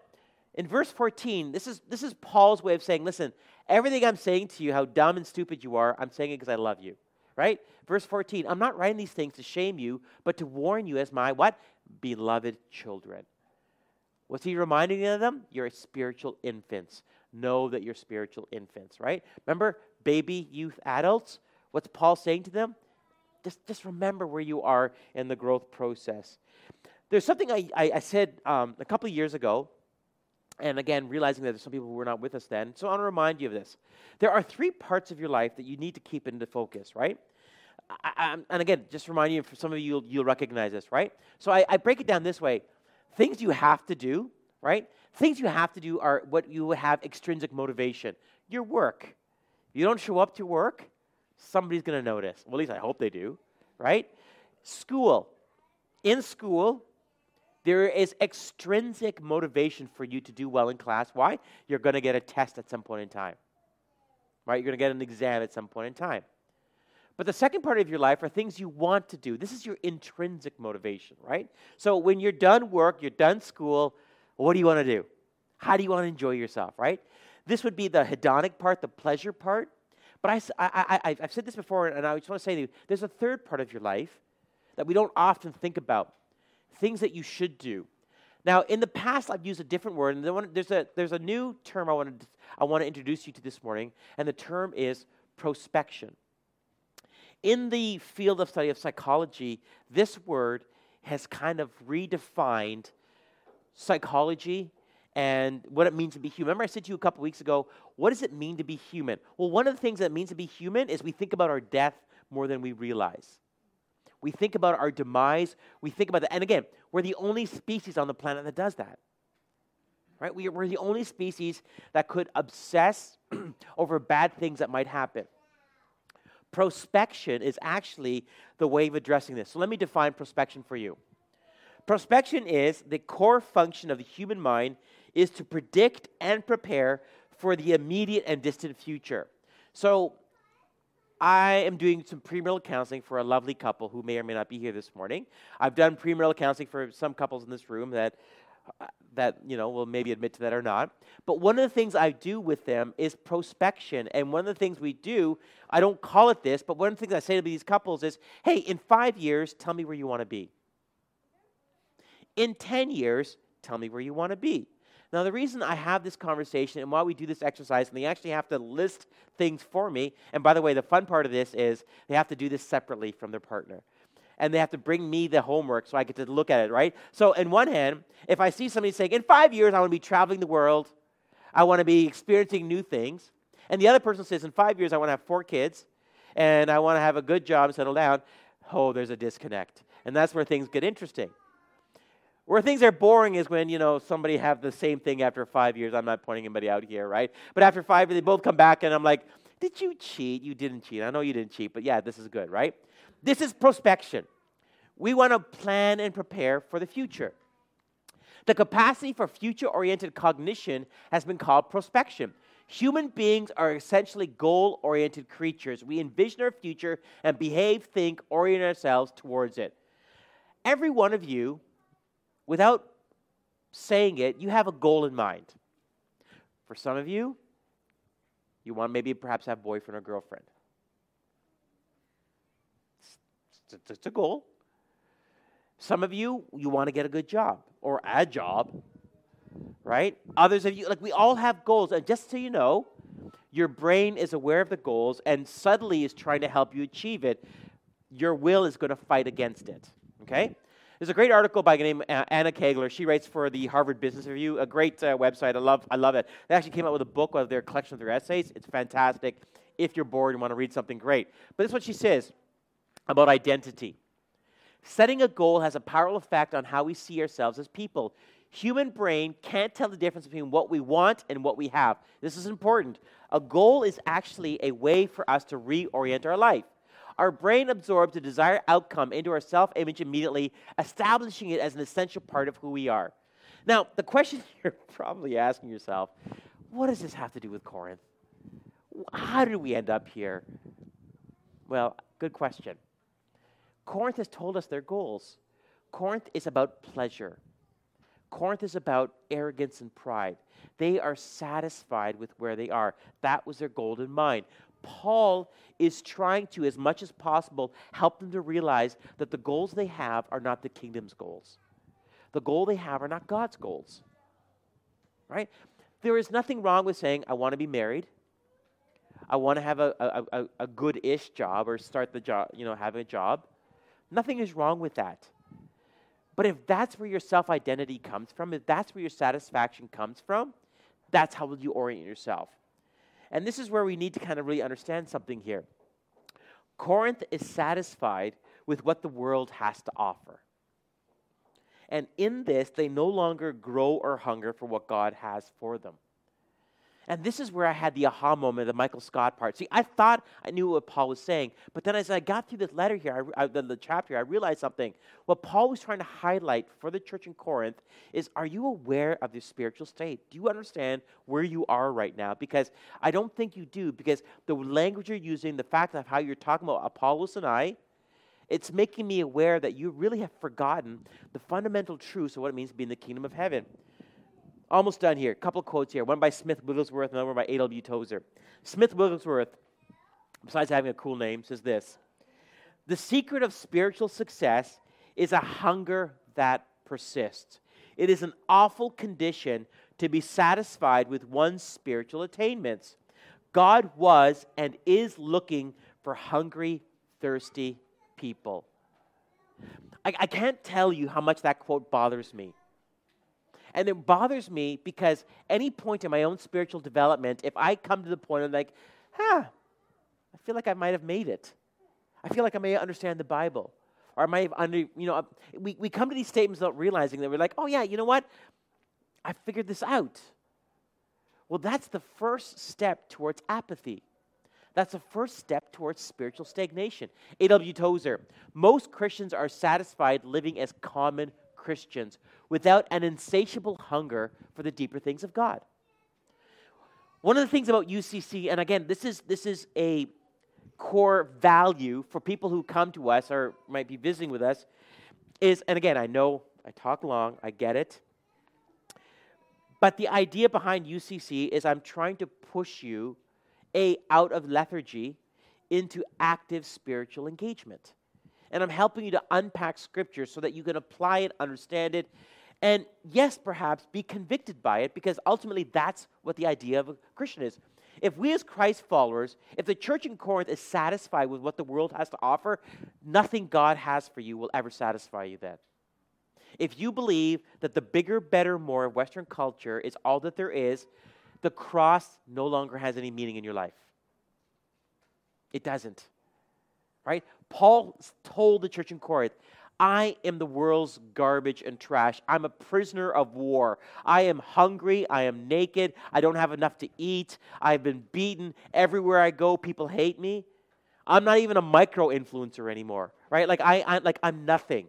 in verse 14, this is, this is Paul's way of saying, Listen, everything I'm saying to you, how dumb and stupid you are, I'm saying it because I love you. Right? Verse 14, I'm not writing these things to shame you, but to warn you as my what? Beloved children. What's he reminding them? You're spiritual infants. Know that you're spiritual infants, right? Remember, baby, youth, adults? What's Paul saying to them? Just, just remember where you are in the growth process. There's something I, I, I said um, a couple of years ago, and again, realizing that there's some people who were not with us then. So I want to remind you of this. There are three parts of your life that you need to keep into focus, right? I, I, and again, just remind you, for some of you, you'll, you'll recognize this, right? So I, I break it down this way things you have to do, right? Things you have to do are what you have extrinsic motivation. Your work. You don't show up to work, somebody's going to notice. Well, at least I hope they do, right? School. In school, there is extrinsic motivation for you to do well in class. Why? You're going to get a test at some point in time, right? You're going to get an exam at some point in time. But the second part of your life are things you want to do. This is your intrinsic motivation, right? So when you're done work, you're done school, what do you want to do? How do you want to enjoy yourself, right? This would be the hedonic part, the pleasure part. But I, I, I've said this before, and I just want to say to you there's a third part of your life that we don't often think about things that you should do. Now, in the past, I've used a different word, and there's a, there's a new term I want, to, I want to introduce you to this morning, and the term is prospection. In the field of study of psychology, this word has kind of redefined psychology and what it means to be human. Remember, I said to you a couple weeks ago, what does it mean to be human? Well, one of the things that means to be human is we think about our death more than we realize. We think about our demise. We think about that. And again, we're the only species on the planet that does that. Right? We we're the only species that could obsess over bad things that might happen. Prospection is actually the way of addressing this. So let me define prospection for you. Prospection is the core function of the human mind is to predict and prepare for the immediate and distant future. So, I am doing some premarital counseling for a lovely couple who may or may not be here this morning. I've done premarital counseling for some couples in this room that uh, that you know will maybe admit to that or not. But one of the things I do with them is prospection, and one of the things we do, I don't call it this, but one of the things I say to these couples is, "Hey, in five years, tell me where you want to be. In ten years, tell me where you want to be." Now, the reason I have this conversation and why we do this exercise, and they actually have to list things for me, and by the way, the fun part of this is they have to do this separately from their partner. And they have to bring me the homework so I get to look at it, right? So, in one hand, if I see somebody saying, in five years, I want to be traveling the world, I want to be experiencing new things, and the other person says, in five years, I want to have four kids, and I want to have a good job settle down, oh, there's a disconnect. And that's where things get interesting. Where things are boring is when, you know, somebody have the same thing after five years. I'm not pointing anybody out here, right? But after five, they both come back and I'm like, did you cheat? You didn't cheat. I know you didn't cheat, but yeah, this is good, right? This is prospection. We want to plan and prepare for the future. The capacity for future oriented cognition has been called prospection. Human beings are essentially goal oriented creatures. We envision our future and behave, think, orient ourselves towards it. Every one of you without saying it, you have a goal in mind. For some of you, you want maybe perhaps have boyfriend or girlfriend. It's, it's, it's a goal. Some of you, you want to get a good job or a job, right? Others of you, like we all have goals. And just so you know, your brain is aware of the goals and subtly is trying to help you achieve it. Your will is going to fight against it, okay? There's a great article by a name Anna Kegler. She writes for the Harvard Business Review, a great uh, website. I love, I love it. They actually came out with a book of their collection of their essays. It's fantastic. If you're bored and want to read something great, but this is what she says about identity. Setting a goal has a powerful effect on how we see ourselves as people. human brain can't tell the difference between what we want and what we have. This is important. A goal is actually a way for us to reorient our life. Our brain absorbs the desired outcome into our self image immediately, establishing it as an essential part of who we are. Now, the question you're probably asking yourself what does this have to do with Corinth? How did we end up here? Well, good question. Corinth has told us their goals. Corinth is about pleasure. Corinth is about arrogance and pride. They are satisfied with where they are. That was their golden in mind. Paul is trying to, as much as possible, help them to realize that the goals they have are not the kingdom's goals. The goal they have are not God's goals. Right? There is nothing wrong with saying, I want to be married. I want to have a, a, a, a good ish job or start the job, you know, have a job. Nothing is wrong with that. But if that's where your self identity comes from, if that's where your satisfaction comes from, that's how you orient yourself. And this is where we need to kind of really understand something here. Corinth is satisfied with what the world has to offer. And in this, they no longer grow or hunger for what God has for them. And this is where I had the aha moment, the Michael Scott part. See, I thought I knew what Paul was saying, but then as I got through this letter here, I, I, the, the chapter, I realized something. What Paul was trying to highlight for the church in Corinth is are you aware of your spiritual state? Do you understand where you are right now? Because I don't think you do, because the language you're using, the fact of how you're talking about Apollos and I, it's making me aware that you really have forgotten the fundamental truths of what it means to be in the kingdom of heaven. Almost done here. A couple quotes here. One by Smith Wigglesworth, another one by A.W. Tozer. Smith Wigglesworth, besides having a cool name, says this The secret of spiritual success is a hunger that persists. It is an awful condition to be satisfied with one's spiritual attainments. God was and is looking for hungry, thirsty people. I, I can't tell you how much that quote bothers me. And it bothers me because any point in my own spiritual development, if I come to the point of like, huh, I feel like I might have made it. I feel like I may understand the Bible. Or I might have under, you know, we, we come to these statements without realizing that we're like, oh yeah, you know what? I figured this out. Well, that's the first step towards apathy. That's the first step towards spiritual stagnation. A.W. Tozer, most Christians are satisfied living as common Christians without an insatiable hunger for the deeper things of God. One of the things about UCC, and again, this is, this is a core value for people who come to us or might be visiting with us, is, and again, I know I talk long, I get it. But the idea behind UCC is I'm trying to push you a out of lethargy into active spiritual engagement and I'm helping you to unpack scripture so that you can apply it, understand it, and yes, perhaps be convicted by it because ultimately that's what the idea of a Christian is. If we as Christ followers, if the church in Corinth is satisfied with what the world has to offer, nothing God has for you will ever satisfy you then. If you believe that the bigger, better, more of Western culture is all that there is, the cross no longer has any meaning in your life. It doesn't. Right? Paul told the church in Corinth, I am the world's garbage and trash. I'm a prisoner of war. I am hungry. I am naked. I don't have enough to eat. I've been beaten. Everywhere I go, people hate me. I'm not even a micro influencer anymore, right? Like I, I like I'm nothing.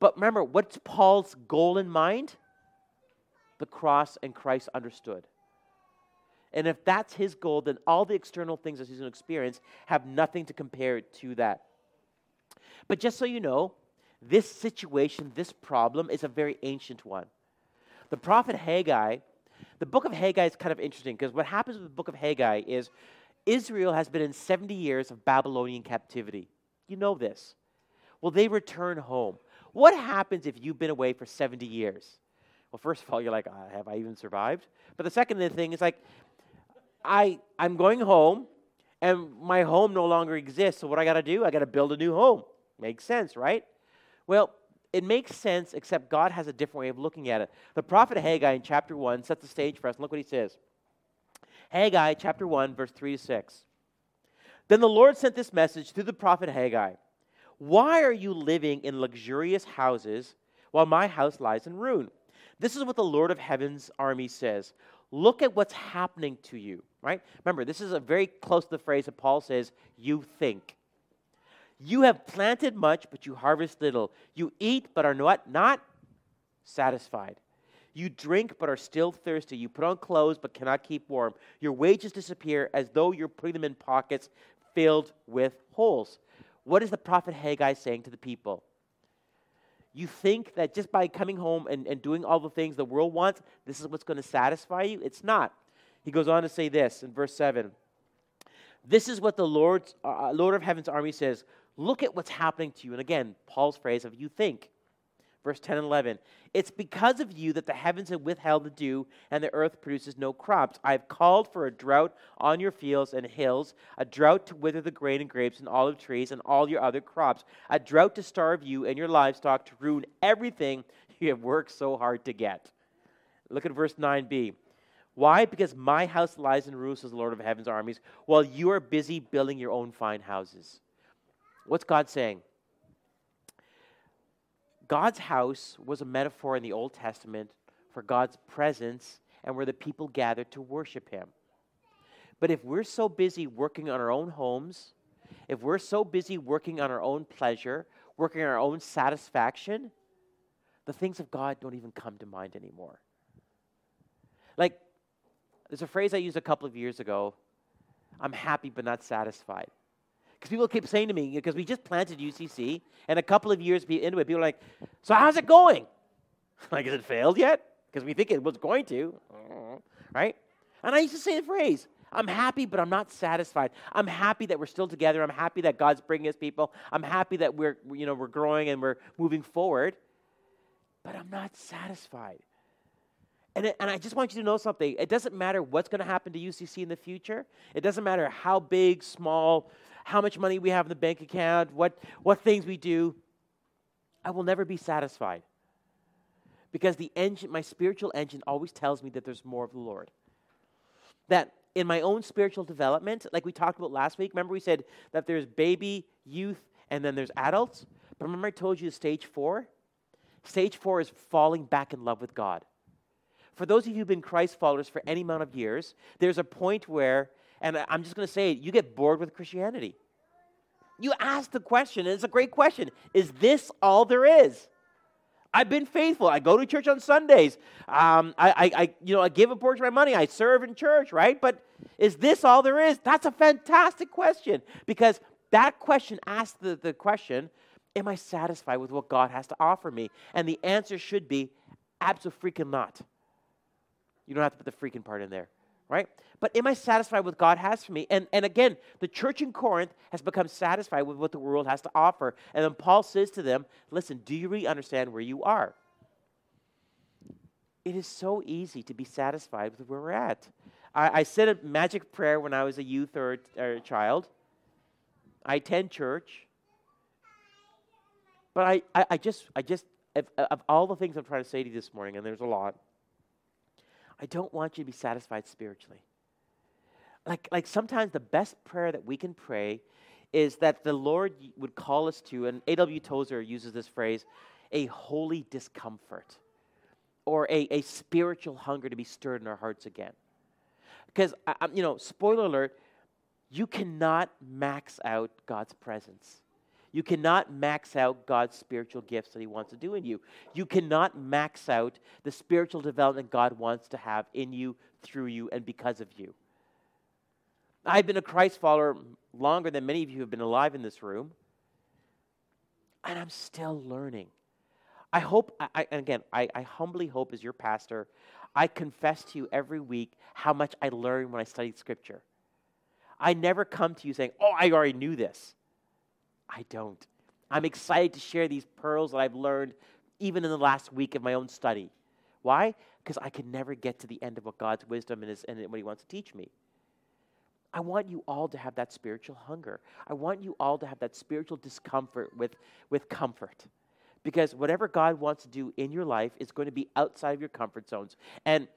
But remember, what's Paul's goal in mind? The cross and Christ understood. And if that's his goal, then all the external things that he's going to experience have nothing to compare to that. But just so you know, this situation, this problem, is a very ancient one. The prophet Haggai, the book of Haggai is kind of interesting because what happens with the book of Haggai is Israel has been in 70 years of Babylonian captivity. You know this. Well, they return home. What happens if you've been away for 70 years? Well, first of all, you're like, uh, have I even survived? But the second thing is like, I, I'm going home and my home no longer exists. So what I got to do? I got to build a new home. Makes sense, right? Well, it makes sense, except God has a different way of looking at it. The prophet Haggai in chapter 1 sets the stage for us. And Look what he says. Haggai chapter 1, verse 3 to 6. Then the Lord sent this message through the prophet Haggai Why are you living in luxurious houses while my house lies in ruin? This is what the Lord of Heaven's army says. Look at what's happening to you, right? Remember, this is a very close to the phrase that Paul says, you think. You have planted much, but you harvest little. You eat, but are not, not satisfied. You drink, but are still thirsty. You put on clothes, but cannot keep warm. Your wages disappear as though you're putting them in pockets filled with holes. What is the prophet Haggai saying to the people? You think that just by coming home and, and doing all the things the world wants, this is what's going to satisfy you? It's not. He goes on to say this in verse 7. This is what the Lord's, uh, Lord of Heaven's army says Look at what's happening to you. And again, Paul's phrase of you think. Verse 10 and 11. It's because of you that the heavens have withheld the dew and the earth produces no crops. I have called for a drought on your fields and hills, a drought to wither the grain and grapes and olive trees and all your other crops, a drought to starve you and your livestock, to ruin everything you have worked so hard to get. Look at verse 9b. Why? Because my house lies in ruins, says the Lord of heaven's armies, while you are busy building your own fine houses. What's God saying? God's house was a metaphor in the Old Testament for God's presence and where the people gathered to worship Him. But if we're so busy working on our own homes, if we're so busy working on our own pleasure, working on our own satisfaction, the things of God don't even come to mind anymore. Like, there's a phrase I used a couple of years ago I'm happy but not satisfied. Because people keep saying to me, because we just planted UCC, and a couple of years into it, people are like, So how's it going? like, has it failed yet? Because we think it was going to, right? And I used to say the phrase, I'm happy, but I'm not satisfied. I'm happy that we're still together. I'm happy that God's bringing us people. I'm happy that we're, you know, we're growing and we're moving forward. But I'm not satisfied. And, it, and I just want you to know something. It doesn't matter what's going to happen to UCC in the future. It doesn't matter how big, small, how much money we have in the bank account, what, what things we do. I will never be satisfied. Because the engine, my spiritual engine always tells me that there's more of the Lord. That in my own spiritual development, like we talked about last week, remember we said that there's baby, youth, and then there's adults? But remember I told you stage four? Stage four is falling back in love with God for those of you who've been Christ followers for any amount of years, there's a point where, and I'm just going to say you get bored with Christianity. You ask the question, and it's a great question Is this all there is? I've been faithful. I go to church on Sundays. Um, I, I, I, you know, I give a portion of my money. I serve in church, right? But is this all there is? That's a fantastic question because that question asks the, the question, Am I satisfied with what God has to offer me? And the answer should be, Absolutely not. You don't have to put the freaking part in there, right? But am I satisfied with what God has for me? And, and again, the church in Corinth has become satisfied with what the world has to offer. And then Paul says to them, listen, do you really understand where you are? It is so easy to be satisfied with where we're at. I, I said a magic prayer when I was a youth or, or a child. I attend church. But I, I, I just, I just, of, of all the things I'm trying to say to you this morning, and there's a lot, I don't want you to be satisfied spiritually. Like, like sometimes the best prayer that we can pray is that the Lord would call us to, and A.W. Tozer uses this phrase, a holy discomfort or a, a spiritual hunger to be stirred in our hearts again. Because, you know, spoiler alert, you cannot max out God's presence. You cannot max out God's spiritual gifts that He wants to do in you. You cannot max out the spiritual development God wants to have in you, through you, and because of you. I've been a Christ follower longer than many of you have been alive in this room, and I'm still learning. I hope, I, and again, I, I humbly hope as your pastor, I confess to you every week how much I learn when I study Scripture. I never come to you saying, Oh, I already knew this. I don't. I'm excited to share these pearls that I've learned even in the last week of my own study. Why? Because I can never get to the end of what God's wisdom and, and what He wants to teach me. I want you all to have that spiritual hunger. I want you all to have that spiritual discomfort with, with comfort. Because whatever God wants to do in your life is going to be outside of your comfort zones. And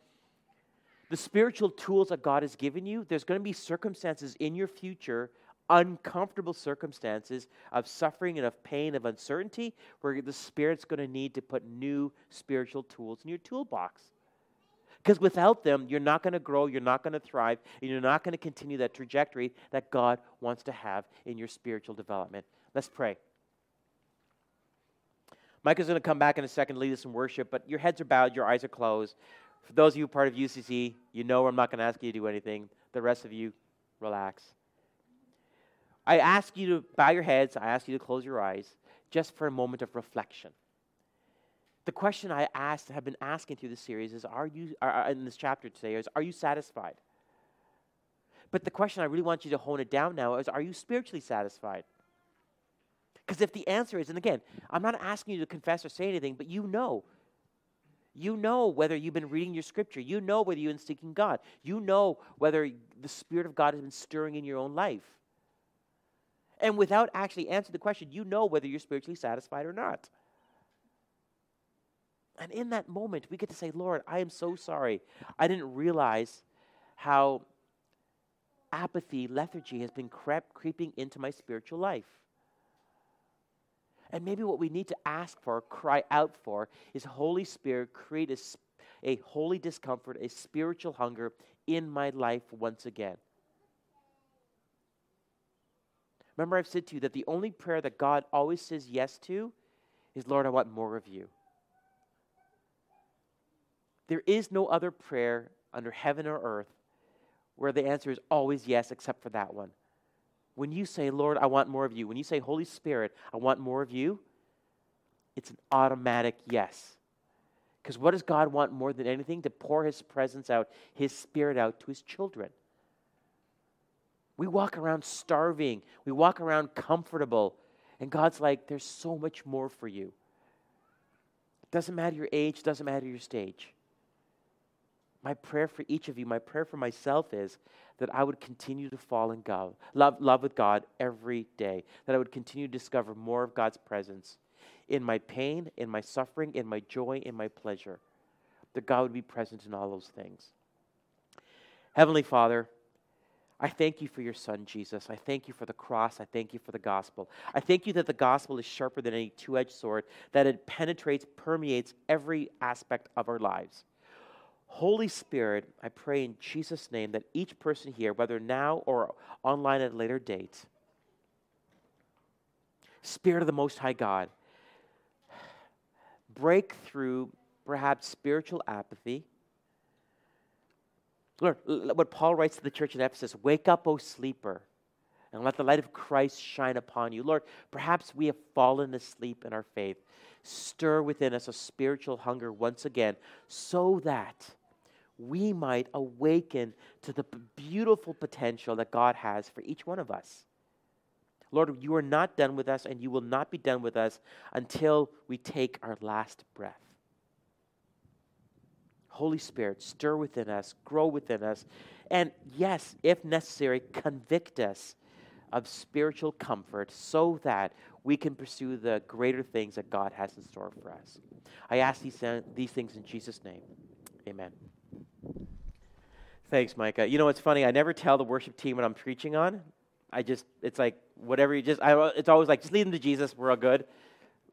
the spiritual tools that God has given you, there's going to be circumstances in your future uncomfortable circumstances of suffering and of pain, of uncertainty, where the Spirit's going to need to put new spiritual tools in your toolbox. Because without them, you're not going to grow, you're not going to thrive, and you're not going to continue that trajectory that God wants to have in your spiritual development. Let's pray. Micah's going to come back in a second, lead us in worship, but your heads are bowed, your eyes are closed. For those of you part of UCC, you know I'm not going to ask you to do anything. The rest of you, relax. I ask you to bow your heads, I ask you to close your eyes just for a moment of reflection. The question I asked, have been asking through this series is, are you, are, in this chapter today, is, are you satisfied? But the question I really want you to hone it down now is, are you spiritually satisfied? Because if the answer is, and again, I'm not asking you to confess or say anything, but you know. You know whether you've been reading your scripture. You know whether you've been seeking God. You know whether the Spirit of God has been stirring in your own life. And without actually answering the question, you know whether you're spiritually satisfied or not. And in that moment, we get to say, Lord, I am so sorry. I didn't realize how apathy, lethargy has been crept, creeping into my spiritual life. And maybe what we need to ask for, cry out for, is Holy Spirit, create a, a holy discomfort, a spiritual hunger in my life once again. Remember, I've said to you that the only prayer that God always says yes to is, Lord, I want more of you. There is no other prayer under heaven or earth where the answer is always yes, except for that one. When you say, Lord, I want more of you, when you say, Holy Spirit, I want more of you, it's an automatic yes. Because what does God want more than anything? To pour His presence out, His Spirit out to His children. We walk around starving, we walk around comfortable, and God's like, there's so much more for you. It doesn't matter your age, doesn't matter your stage. My prayer for each of you, my prayer for myself is that I would continue to fall in God, love, love with God every day, that I would continue to discover more of God's presence in my pain, in my suffering, in my joy, in my pleasure, that God would be present in all those things. Heavenly Father, I thank you for your son, Jesus. I thank you for the cross. I thank you for the gospel. I thank you that the gospel is sharper than any two edged sword, that it penetrates, permeates every aspect of our lives. Holy Spirit, I pray in Jesus' name that each person here, whether now or online at a later date, Spirit of the Most High God, break through perhaps spiritual apathy. Lord, what Paul writes to the church at Ephesus Wake up, O sleeper, and let the light of Christ shine upon you. Lord, perhaps we have fallen asleep in our faith. Stir within us a spiritual hunger once again so that we might awaken to the beautiful potential that God has for each one of us. Lord, you are not done with us, and you will not be done with us until we take our last breath. Holy Spirit, stir within us, grow within us, and yes, if necessary, convict us of spiritual comfort so that we can pursue the greater things that God has in store for us. I ask these, uh, these things in Jesus' name. Amen. Thanks, Micah. You know what's funny? I never tell the worship team what I'm preaching on. I just, it's like, whatever you just, I, it's always like, just lead them to Jesus, we're all good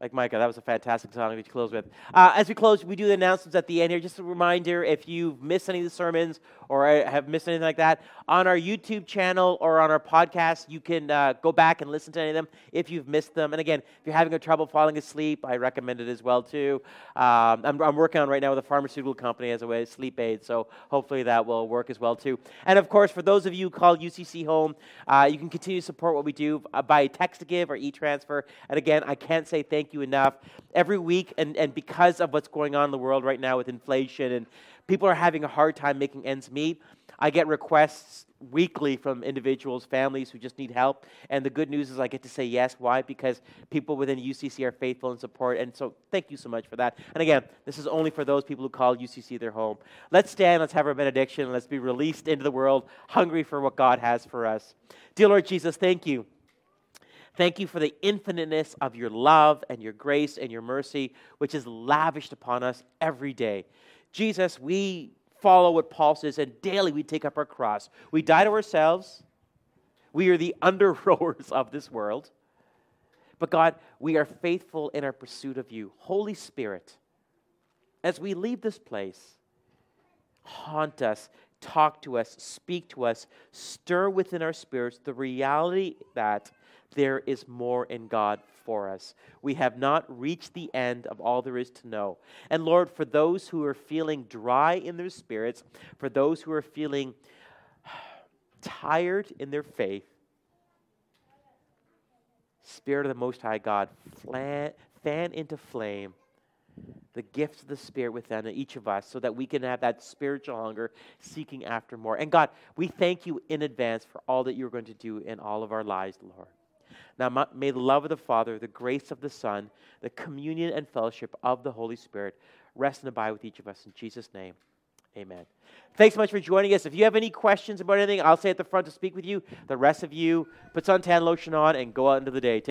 like Micah. That was a fantastic song to close with. Uh, as we close, we do the announcements at the end here. Just a reminder if you've missed any of the sermons or have missed anything like that, on our YouTube channel or on our podcast, you can uh, go back and listen to any of them if you've missed them. And again, if you're having a trouble falling asleep, I recommend it as well too. Um, I'm, I'm, working on right now with a pharmaceutical company as a way of sleep aid, so hopefully that will work as well too. And of course, for those of you who call UCC home, uh, you can continue to support what we do uh, by text to give or e-transfer. And again, I can't say thank thank you enough. Every week, and, and because of what's going on in the world right now with inflation and people are having a hard time making ends meet, I get requests weekly from individuals, families who just need help. And the good news is I get to say yes. Why? Because people within UCC are faithful and support. And so thank you so much for that. And again, this is only for those people who call UCC their home. Let's stand, let's have our benediction, and let's be released into the world hungry for what God has for us. Dear Lord Jesus, thank you Thank you for the infiniteness of your love and your grace and your mercy, which is lavished upon us every day. Jesus, we follow what Paul says, and daily we take up our cross. We die to ourselves, We are the under rowers of this world. But God, we are faithful in our pursuit of you. Holy Spirit, as we leave this place, haunt us, talk to us, speak to us, stir within our spirits the reality that there is more in God for us. We have not reached the end of all there is to know. And Lord, for those who are feeling dry in their spirits, for those who are feeling tired in their faith, Spirit of the Most High God, fan, fan into flame the gifts of the Spirit within each of us so that we can have that spiritual hunger seeking after more. And God, we thank you in advance for all that you're going to do in all of our lives, Lord. Now, may the love of the Father, the grace of the Son, the communion and fellowship of the Holy Spirit rest and abide with each of us. In Jesus' name, amen. Thanks so much for joining us. If you have any questions about anything, I'll stay at the front to speak with you. The rest of you, put suntan lotion on and go out into the day.